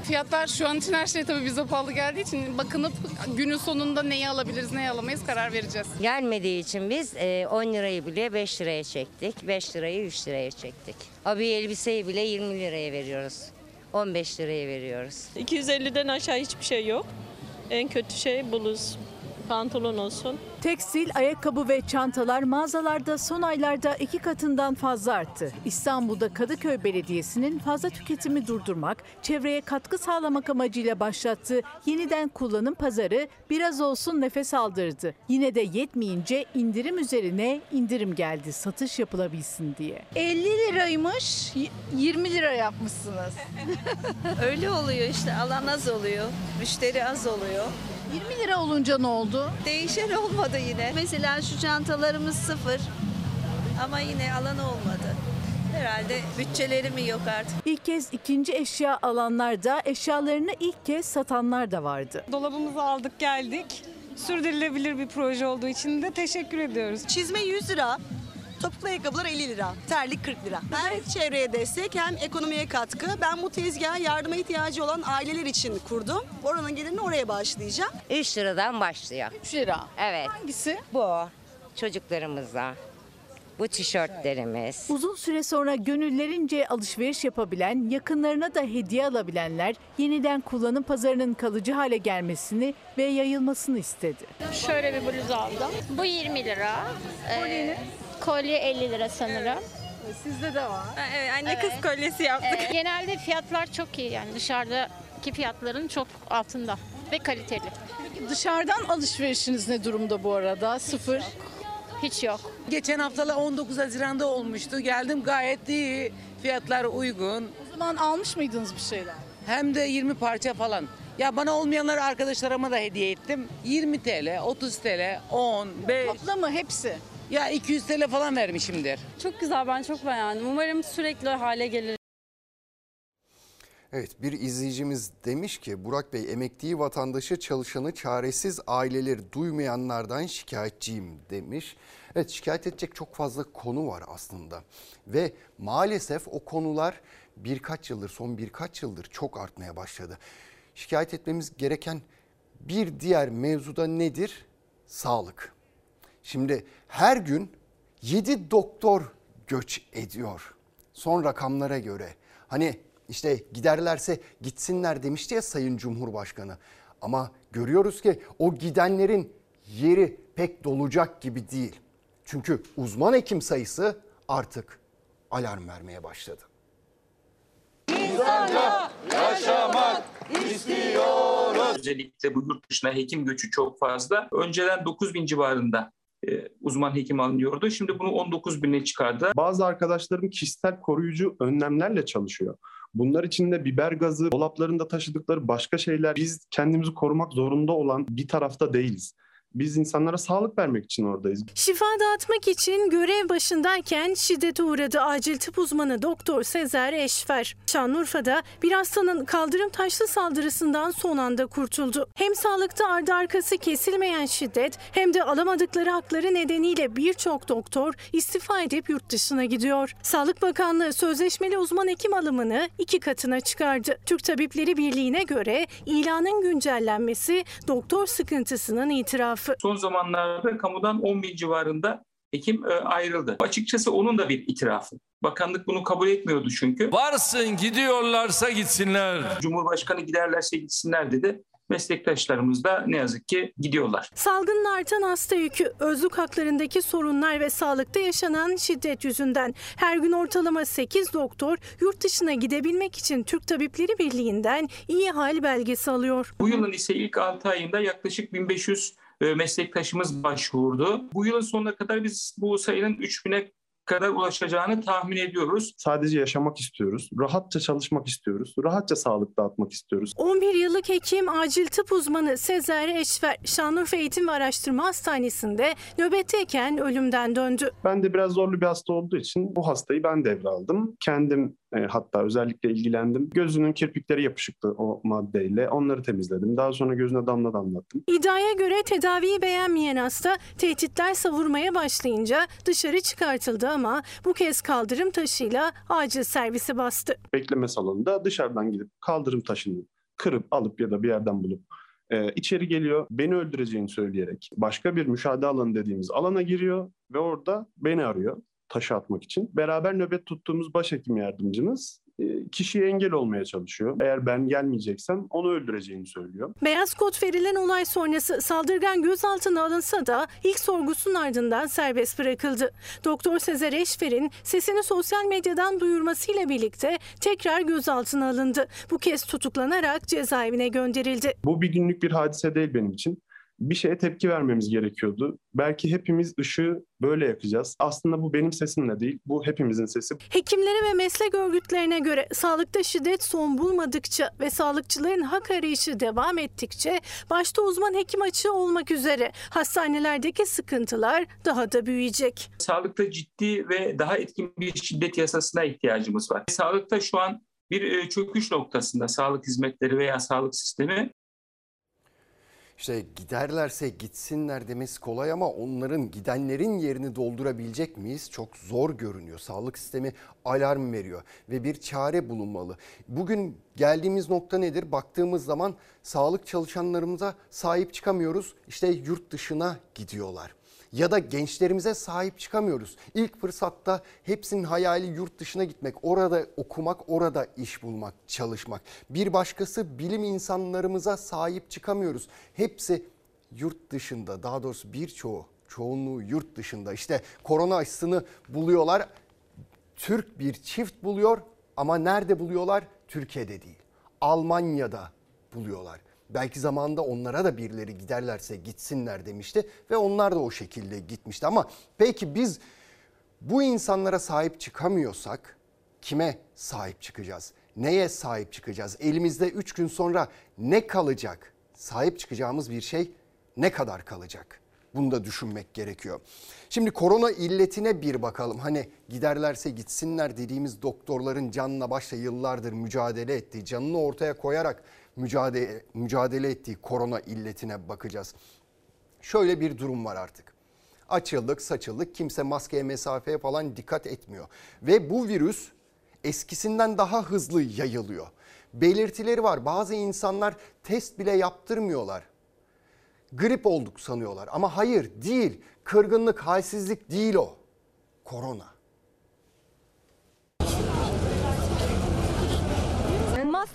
Fiyatlar şu an için her şey tabii bize pahalı geldiği için bakınıp günün sonunda neyi alabiliriz, neyi alamayız karar vereceğiz. Gelmediği için biz e, 10 lirayı bile 5 liraya çektik. 5 lirayı 3 liraya çektik. Abi elbiseyi bile 20 liraya veriyoruz. 15 liraya veriyoruz. 250'den aşağı hiçbir şey yok. En kötü şey bluz. pantolon olsun. Tekstil, ayakkabı ve çantalar mağazalarda son aylarda iki katından fazla arttı. İstanbul'da Kadıköy Belediyesi'nin fazla tüketimi durdurmak, çevreye katkı sağlamak amacıyla başlattığı yeniden kullanım pazarı biraz olsun nefes aldırdı. Yine de yetmeyince indirim üzerine indirim geldi satış yapılabilsin diye. 50 liraymış 20 lira yapmışsınız. <laughs> Öyle oluyor işte alan az oluyor, müşteri az oluyor. 20 lira olunca ne oldu? Değişen olmadı yine. Mesela şu çantalarımız sıfır ama yine alan olmadı. Herhalde bütçeleri mi yok artık? İlk kez ikinci eşya alanlar da eşyalarını ilk kez satanlar da vardı. Dolabımızı aldık geldik. Sürdürülebilir bir proje olduğu için de teşekkür ediyoruz. Çizme 100 lira, topuklu ayakkabılar 50 lira, terlik 40 lira. Hem çevreye destek hem ekonomiye katkı. Ben bu tezgahı yardıma ihtiyacı olan aileler için kurdum. Oranın gelirini oraya bağışlayacağım. 3 liradan başlıyor. 3 lira. Evet. Hangisi? Bu çocuklarımıza. Bu tişörtlerimiz. Uzun süre sonra gönüllerince alışveriş yapabilen, yakınlarına da hediye alabilenler yeniden kullanım pazarının kalıcı hale gelmesini ve yayılmasını istedi. Şöyle bir bluz aldım. Bu 20 lira. Ee, kolye 50 lira sanırım. Sizde de var. Evet, anne kız kolyesi yaptık. genelde fiyatlar çok iyi yani dışarıdaki fiyatların çok altında ve kaliteli. Dışarıdan alışverişiniz ne durumda bu arada? Sıfır. Hiç yok. Geçen haftalar 19 Haziran'da olmuştu. Geldim gayet iyi. Fiyatlar uygun. O zaman almış mıydınız bir şeyler? Hem de 20 parça falan. Ya bana olmayanları arkadaşlarıma da hediye ettim. 20 TL, 30 TL, 10, 5. Topla mı hepsi? Ya 200 TL falan vermişimdir. Çok güzel ben çok beğendim. Umarım sürekli hale gelir. Evet bir izleyicimiz demiş ki Burak Bey emekli vatandaşı çalışanı çaresiz aileleri duymayanlardan şikayetçiyim demiş. Evet şikayet edecek çok fazla konu var aslında ve maalesef o konular birkaç yıldır son birkaç yıldır çok artmaya başladı. Şikayet etmemiz gereken bir diğer mevzuda nedir? Sağlık. Şimdi her gün 7 doktor göç ediyor. Son rakamlara göre. Hani işte giderlerse gitsinler demişti ya Sayın Cumhurbaşkanı. Ama görüyoruz ki o gidenlerin yeri pek dolacak gibi değil. Çünkü uzman hekim sayısı artık alarm vermeye başladı. İnsanca yaşamak istiyoruz. Özellikle bu yurt dışına hekim göçü çok fazla. Önceden 9 bin civarında uzman hekim alınıyordu. Şimdi bunu 19 bine çıkardı. Bazı arkadaşlarım kişisel koruyucu önlemlerle çalışıyor. Bunlar içinde biber gazı, dolaplarında taşıdıkları başka şeyler. Biz kendimizi korumak zorunda olan bir tarafta değiliz. Biz insanlara sağlık vermek için oradayız. Şifa dağıtmak için görev başındayken şiddete uğradı acil tıp uzmanı Doktor Sezer Eşfer. Şanlıurfa'da bir hastanın kaldırım taşlı saldırısından son anda kurtuldu. Hem sağlıkta ardı arkası kesilmeyen şiddet hem de alamadıkları hakları nedeniyle birçok doktor istifa edip yurt dışına gidiyor. Sağlık Bakanlığı sözleşmeli uzman hekim alımını iki katına çıkardı. Türk Tabipleri Birliği'ne göre ilanın güncellenmesi doktor sıkıntısının itirafı. Son zamanlarda kamudan 10 bin civarında hekim e, ayrıldı. Açıkçası onun da bir itirafı. Bakanlık bunu kabul etmiyordu çünkü. Varsın gidiyorlarsa gitsinler. Cumhurbaşkanı giderlerse gitsinler dedi. Meslektaşlarımız da ne yazık ki gidiyorlar. Salgının artan hasta yükü, özlük haklarındaki sorunlar ve sağlıkta yaşanan şiddet yüzünden her gün ortalama 8 doktor yurt dışına gidebilmek için Türk Tabipleri Birliği'nden iyi hal belgesi alıyor. Bu yılın ise ilk 6 ayında yaklaşık 1500 e, meslektaşımız başvurdu. Bu yılın sonuna kadar biz bu sayının 3000'e kadar ulaşacağını tahmin ediyoruz. Sadece yaşamak istiyoruz. Rahatça çalışmak istiyoruz. Rahatça sağlık dağıtmak istiyoruz. 11 yıllık hekim acil tıp uzmanı Sezer Eşver Şanlıurfa Eğitim ve Araştırma Hastanesi'nde nöbetteyken ölümden döndü. Ben de biraz zorlu bir hasta olduğu için bu hastayı ben devraldım. Kendim e, hatta özellikle ilgilendim. Gözünün kirpikleri yapışıktı o maddeyle. Onları temizledim. Daha sonra gözüne damla damlattım. İddiaya göre tedaviyi beğenmeyen hasta tehditler savurmaya başlayınca dışarı çıkartıldı ama bu kez kaldırım taşıyla acil servisi bastı. Bekleme salonunda dışarıdan gidip kaldırım taşını kırıp alıp ya da bir yerden bulup e, içeri geliyor. Beni öldüreceğini söyleyerek başka bir müşahede alanı dediğimiz alana giriyor ve orada beni arıyor taşı atmak için. Beraber nöbet tuttuğumuz başhekim yardımcımız e, kişiye engel olmaya çalışıyor. Eğer ben gelmeyeceksem onu öldüreceğini söylüyor. Beyaz kod verilen olay sonrası saldırgan gözaltına alınsa da ilk sorgusunun ardından serbest bırakıldı. Doktor Sezer Eşfer'in sesini sosyal medyadan duyurmasıyla birlikte tekrar gözaltına alındı. Bu kez tutuklanarak cezaevine gönderildi. Bu bir günlük bir hadise değil benim için. Bir şeye tepki vermemiz gerekiyordu. Belki hepimiz ışığı böyle yakacağız. Aslında bu benim sesimle değil, bu hepimizin sesi. Hekimlere ve meslek örgütlerine göre sağlıkta şiddet son bulmadıkça ve sağlıkçıların hak arayışı devam ettikçe başta uzman hekim açığı olmak üzere hastanelerdeki sıkıntılar daha da büyüyecek. Sağlıkta ciddi ve daha etkin bir şiddet yasasına ihtiyacımız var. Sağlıkta şu an bir e, çöküş noktasında sağlık hizmetleri veya sağlık sistemi İşte giderlerse gitsinler demesi kolay ama onların gidenlerin yerini doldurabilecek miyiz? Çok zor görünüyor. Sağlık sistemi alarm veriyor ve bir çare bulunmalı. Bugün geldiğimiz nokta nedir? Baktığımız zaman sağlık çalışanlarımıza sahip çıkamıyoruz. İşte yurt dışına gidiyorlar ya da gençlerimize sahip çıkamıyoruz. İlk fırsatta hepsinin hayali yurt dışına gitmek, orada okumak, orada iş bulmak, çalışmak. Bir başkası bilim insanlarımıza sahip çıkamıyoruz. Hepsi yurt dışında, daha doğrusu birçoğu, çoğunluğu yurt dışında. İşte korona aşısını buluyorlar. Türk bir çift buluyor ama nerede buluyorlar? Türkiye'de değil. Almanya'da buluyorlar. Belki zamanında onlara da birileri giderlerse gitsinler demişti ve onlar da o şekilde gitmişti. Ama peki biz bu insanlara sahip çıkamıyorsak kime sahip çıkacağız? Neye sahip çıkacağız? Elimizde 3 gün sonra ne kalacak? Sahip çıkacağımız bir şey ne kadar kalacak? Bunu da düşünmek gerekiyor. Şimdi korona illetine bir bakalım. Hani giderlerse gitsinler dediğimiz doktorların canla başla yıllardır mücadele ettiği, canını ortaya koyarak mücadele, mücadele ettiği korona illetine bakacağız. Şöyle bir durum var artık. Açıldık, saçıldık. Kimse maskeye, mesafeye falan dikkat etmiyor. Ve bu virüs eskisinden daha hızlı yayılıyor. Belirtileri var. Bazı insanlar test bile yaptırmıyorlar. Grip olduk sanıyorlar ama hayır değil. Kırgınlık, halsizlik değil o. Korona.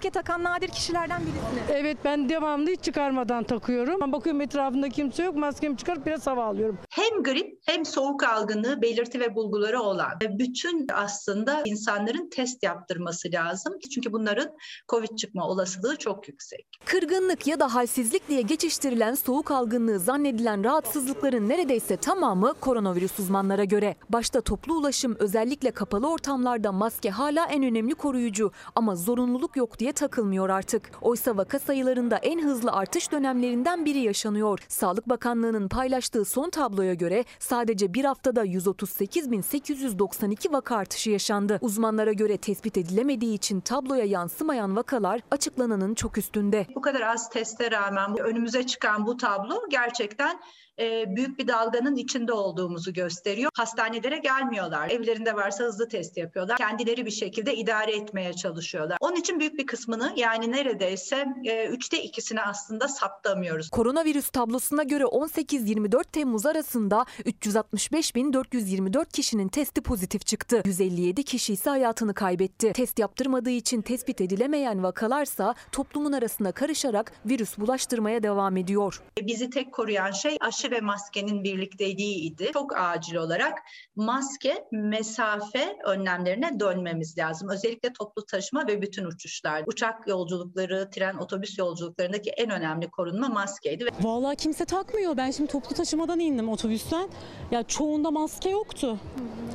Maske takan nadir kişilerden birisiniz. Evet ben devamlı hiç çıkarmadan takıyorum. Ben bakıyorum etrafında kimse yok maskemi çıkarıp biraz hava alıyorum. Hem grip hem soğuk algınlığı belirti ve bulguları olan bütün aslında insanların test yaptırması lazım. Çünkü bunların COVID çıkma olasılığı çok yüksek. Kırgınlık ya da halsizlik diye geçiştirilen soğuk algınlığı zannedilen rahatsızlıkların neredeyse tamamı koronavirüs uzmanlara göre. Başta toplu ulaşım özellikle kapalı ortamlarda maske hala en önemli koruyucu ama zorunluluk yok diye takılmıyor artık. Oysa vaka sayılarında en hızlı artış dönemlerinden biri yaşanıyor. Sağlık Bakanlığı'nın paylaştığı son tabloya göre sadece bir haftada 138.892 vaka artışı yaşandı. Uzmanlara göre tespit edilemediği için tabloya yansımayan vakalar açıklananın çok üstünde. Bu kadar az teste rağmen önümüze çıkan bu tablo gerçekten e, büyük bir dalganın içinde olduğumuzu gösteriyor. Hastanelere gelmiyorlar. Evlerinde varsa hızlı test yapıyorlar. Kendileri bir şekilde idare etmeye çalışıyorlar. Onun için büyük bir kısmını yani neredeyse e, üçte ikisini aslında saptamıyoruz. Koronavirüs tablosuna göre 18-24 Temmuz arasında 365.424 kişinin testi pozitif çıktı. 157 kişi ise hayatını kaybetti. Test yaptırmadığı için tespit edilemeyen vakalarsa toplumun arasına karışarak virüs bulaştırmaya devam ediyor. Bizi tek koruyan şey aşı ve maskenin birlikteliğiydi. Çok acil olarak maske, mesafe önlemlerine dönmemiz lazım. Özellikle toplu taşıma ve bütün uçuşlar. Uçak yolculukları, tren, otobüs yolculuklarındaki en önemli korunma maskeydi. Vallahi kimse takmıyor. Ben şimdi toplu taşımadan indim otobüsten. Ya çoğunda maske yoktu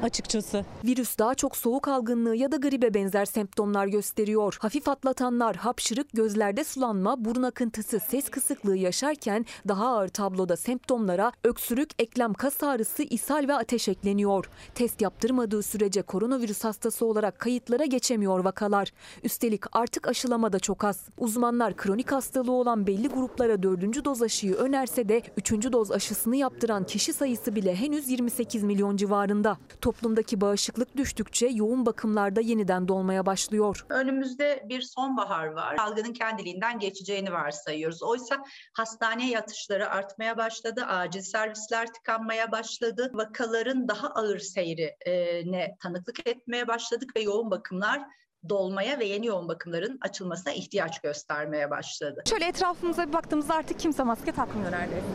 açıkçası. Virüs daha çok soğuk algınlığı ya da gribe benzer semptomlar gösteriyor. Hafif atlatanlar hapşırık, gözlerde sulanma, burun akıntısı, ses kısıklığı yaşarken daha ağır tabloda semptomlara öksürük, eklem kas ağrısı, ishal ve ateş ekleniyor. Test yaptırmadığı sürece koronavirüs hastası olarak kayıtlara geçemiyor vakalar. Üstelik artık aşılama da çok az. Uzmanlar kronik hastalığı olan belli gruplara dördüncü doz aşıyı önerse de üçüncü doz aşısını yaptıran kişi sayısı bile henüz 28 milyon civarında. Toplumdaki bağışıklık düştükçe yoğun bakımlarda yeniden dolmaya başlıyor. Önümüzde bir sonbahar var. Salgının kendiliğinden geçeceğini varsayıyoruz. Oysa hastane yatışları artmaya başladı. Acil servisler tıkanmaya başladı. Vakaların daha ağır seyrine tanıklık etmeye başladık ve yoğun bakımlar dolmaya ve yeni yoğun bakımların açılmasına ihtiyaç göstermeye başladı. Şöyle etrafımıza bir baktığımızda artık kimse maske takmıyor neredeyse.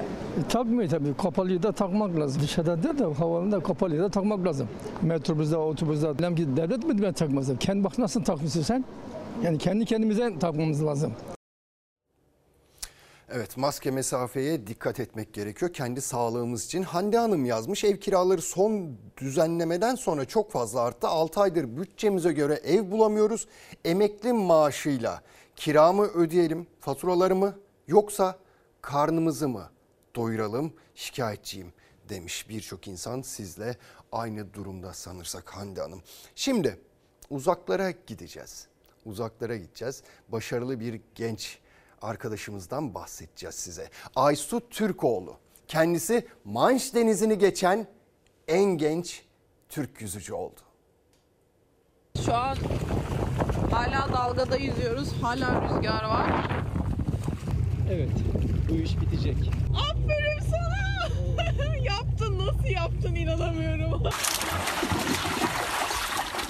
E, takmıyor tabii. Kapalıyı da takmak lazım. Dışarıda değil de havalında kapalıyı da takmak lazım. Metrobüste, otobüste. Devlet mi ben takmasın? Kendi bak nasıl takmışsın sen? Yani kendi kendimize takmamız lazım. Evet maske mesafeye dikkat etmek gerekiyor kendi sağlığımız için. Hande Hanım yazmış ev kiraları son düzenlemeden sonra çok fazla arttı. 6 aydır bütçemize göre ev bulamıyoruz. Emekli maaşıyla kiramı ödeyelim faturalarımı yoksa karnımızı mı doyuralım şikayetçiyim demiş birçok insan sizle aynı durumda sanırsak Hande Hanım. Şimdi uzaklara gideceğiz. Uzaklara gideceğiz. Başarılı bir genç arkadaşımızdan bahsedeceğiz size. Aysu Türkoğlu. Kendisi Manş Denizi'ni geçen en genç Türk yüzücü oldu. Şu an hala dalgada yüzüyoruz. Hala rüzgar var. Evet bu iş bitecek. Aferin sana. <laughs> yaptın nasıl yaptın inanamıyorum. <laughs>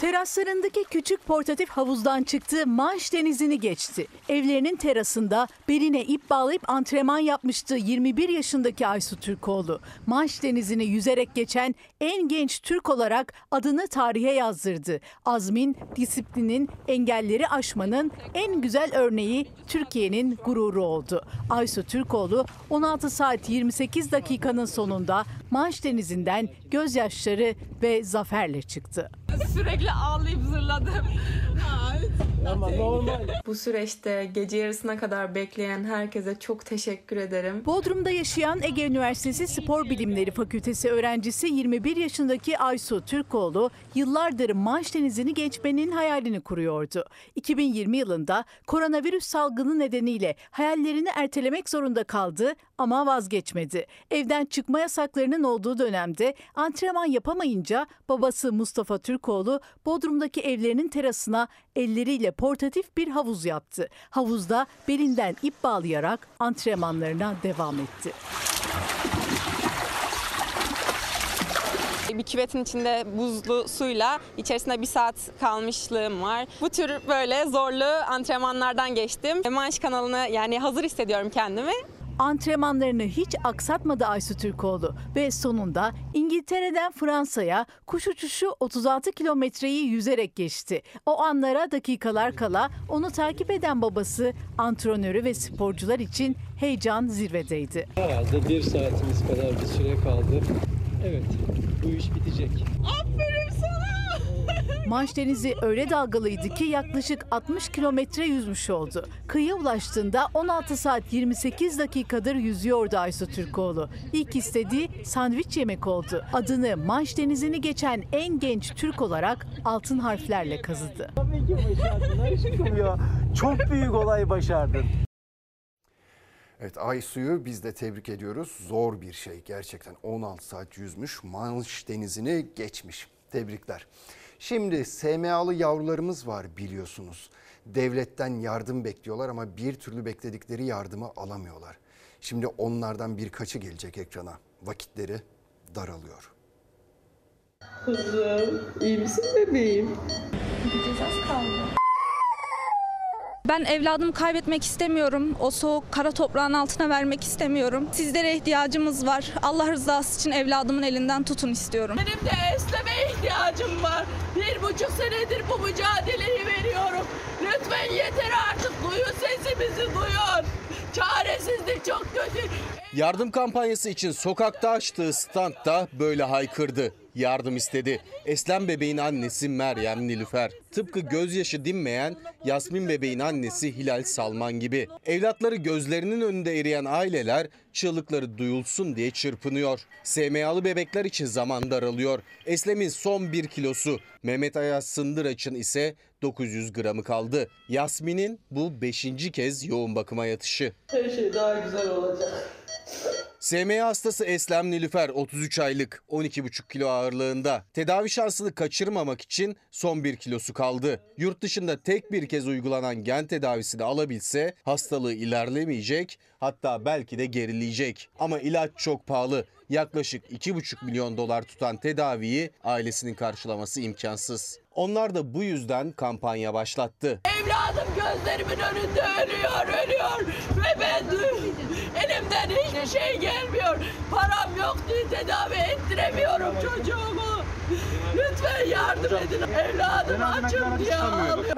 Teraslarındaki küçük portatif havuzdan çıktı, Manş Denizi'ni geçti. Evlerinin terasında beline ip bağlayıp antrenman yapmıştı 21 yaşındaki Aysu Türkoğlu. Manş Denizi'ni yüzerek geçen en genç Türk olarak adını tarihe yazdırdı. Azmin, disiplinin, engelleri aşmanın en güzel örneği Türkiye'nin gururu oldu. Aysu Türkoğlu 16 saat 28 dakikanın sonunda Manş Denizi'nden gözyaşları ve zaferle çıktı. Sürekli ağlayıp zırladım. Ama normal. Bu süreçte gece yarısına kadar bekleyen herkese çok teşekkür ederim. Bodrum'da yaşayan Ege Üniversitesi Spor Bilimleri Fakültesi öğrencisi 21 yaşındaki Aysu Türkoğlu yıllardır Manş Denizi'ni geçmenin hayalini kuruyordu. 2020 yılında koronavirüs salgını nedeniyle hayallerini ertelemek zorunda kaldı ama vazgeçmedi. Evden çıkma yasaklarının olduğu dönemde antrenman yapamayınca babası Mustafa Türkoğlu Bodrum'daki evlerinin terasına elleriyle portatif bir havuz yaptı. Havuzda belinden ip bağlayarak antrenmanlarına devam etti. Bir küvetin içinde buzlu suyla içerisinde bir saat kalmışlığım var. Bu tür böyle zorlu antrenmanlardan geçtim. Manş kanalını yani hazır hissediyorum kendimi. Antrenmanlarını hiç aksatmadı Aysu Türkoğlu ve sonunda İngiltere'den Fransa'ya kuş uçuşu 36 kilometreyi yüzerek geçti. O anlara dakikalar kala onu takip eden babası, antrenörü ve sporcular için heyecan zirvedeydi. Herhalde bir saatimiz kadar bir süre kaldı. Evet bu iş bitecek. Aferin. Manş Denizi öyle dalgalıydı ki yaklaşık 60 kilometre yüzmüş oldu. Kıyıya ulaştığında 16 saat 28 dakikadır yüzüyordu Aysu Türkoğlu. İlk istediği sandviç yemek oldu. Adını Manş Denizi'ni geçen en genç Türk olarak altın harflerle kazıdı. Tabii ki başardın aşkım ya. Çok büyük olay başardın. Evet Aysu'yu biz de tebrik ediyoruz. Zor bir şey gerçekten 16 saat yüzmüş Manş denizini geçmiş. Tebrikler. Şimdi SMA'lı yavrularımız var biliyorsunuz. Devletten yardım bekliyorlar ama bir türlü bekledikleri yardımı alamıyorlar. Şimdi onlardan birkaçı gelecek ekrana. Vakitleri daralıyor. Kızım iyi misin bebeğim? Gideceğiz az kaldı. Ben evladımı kaybetmek istemiyorum. O soğuk kara toprağın altına vermek istemiyorum. Sizlere ihtiyacımız var. Allah rızası için evladımın elinden tutun istiyorum. Benim de esneme ihtiyacım var. Bir buçuk senedir bu mücadeleyi veriyorum. Lütfen yeter artık duyun sesimizi duyun. Çaresizlik çok kötü. Yardım kampanyası için sokakta açtığı standta böyle haykırdı. Yardım istedi. Eslem bebeğin annesi Meryem Nilüfer. Tıpkı gözyaşı dinmeyen Yasmin bebeğin annesi Hilal Salman gibi. Evlatları gözlerinin önünde eriyen aileler çığlıkları duyulsun diye çırpınıyor. SMA'lı bebekler için zaman daralıyor. Eslem'in son bir kilosu, Mehmet Ayaz Sındıraç'ın ise 900 gramı kaldı. Yasmin'in bu beşinci kez yoğun bakıma yatışı. Her şey daha güzel olacak. SMA hastası Eslem Nilüfer 33 aylık 12,5 kilo ağırlığında. Tedavi şansını kaçırmamak için son 1 kilosu kaldı. Yurt dışında tek bir kez uygulanan gen tedavisini alabilse hastalığı ilerlemeyecek hatta belki de gerileyecek. Ama ilaç çok pahalı. Yaklaşık 2,5 milyon dolar tutan tedaviyi ailesinin karşılaması imkansız. Onlar da bu yüzden kampanya başlattı. Evladım gözlerimin önünde ölüyor, ölüyor. Ve ben elimden hiçbir şey gelmiyor. Param yok diye tedavi ettiremiyorum çocuğumu. Lütfen yardım edin. Evladım açım diye ağlıyor.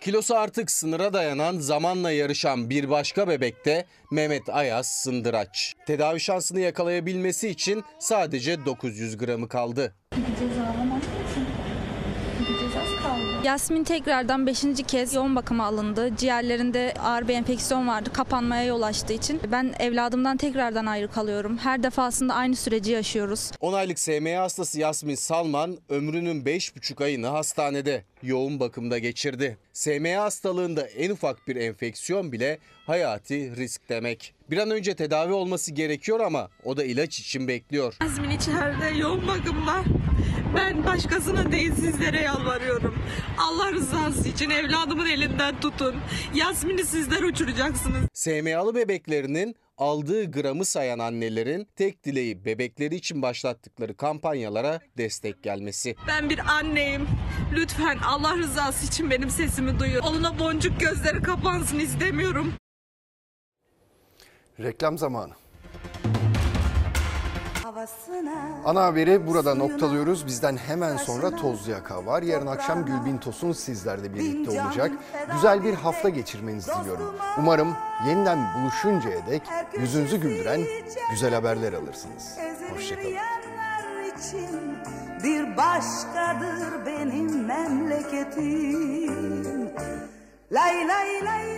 Kilosu artık sınıra dayanan zamanla yarışan bir başka bebekte Mehmet Ayaz Sındıraç. Tedavi şansını yakalayabilmesi için sadece 900 gramı kaldı. Yasmin tekrardan 5. kez yoğun bakıma alındı. Ciğerlerinde ağır bir enfeksiyon vardı. Kapanmaya yol açtığı için. Ben evladımdan tekrardan ayrı kalıyorum. Her defasında aynı süreci yaşıyoruz. 10 aylık SMA hastası Yasmin Salman ömrünün 5,5 ayını hastanede yoğun bakımda geçirdi. SMA hastalığında en ufak bir enfeksiyon bile hayati risk demek. Bir an önce tedavi olması gerekiyor ama o da ilaç için bekliyor. Yasmin içeride yoğun bakımda. Ben başkasına değil sizlere yalvarıyorum. Allah rızası için evladımın elinden tutun. Yasmin'i sizler uçuracaksınız. SMA'lı bebeklerinin aldığı gramı sayan annelerin tek dileği bebekleri için başlattıkları kampanyalara destek gelmesi. Ben bir anneyim. Lütfen Allah rızası için benim sesimi duyun. Onunla boncuk gözleri kapansın istemiyorum. Reklam zamanı. Ana haberi burada noktalıyoruz. Bizden hemen sonra Tozlu Yaka var. Yarın akşam Gülbin Tosun sizlerle birlikte olacak. Güzel bir hafta geçirmenizi diliyorum. Umarım yeniden buluşuncaya dek yüzünüzü güldüren güzel haberler alırsınız. Hoşçakalın. bir başkadır benim memleketim. Lay lay lay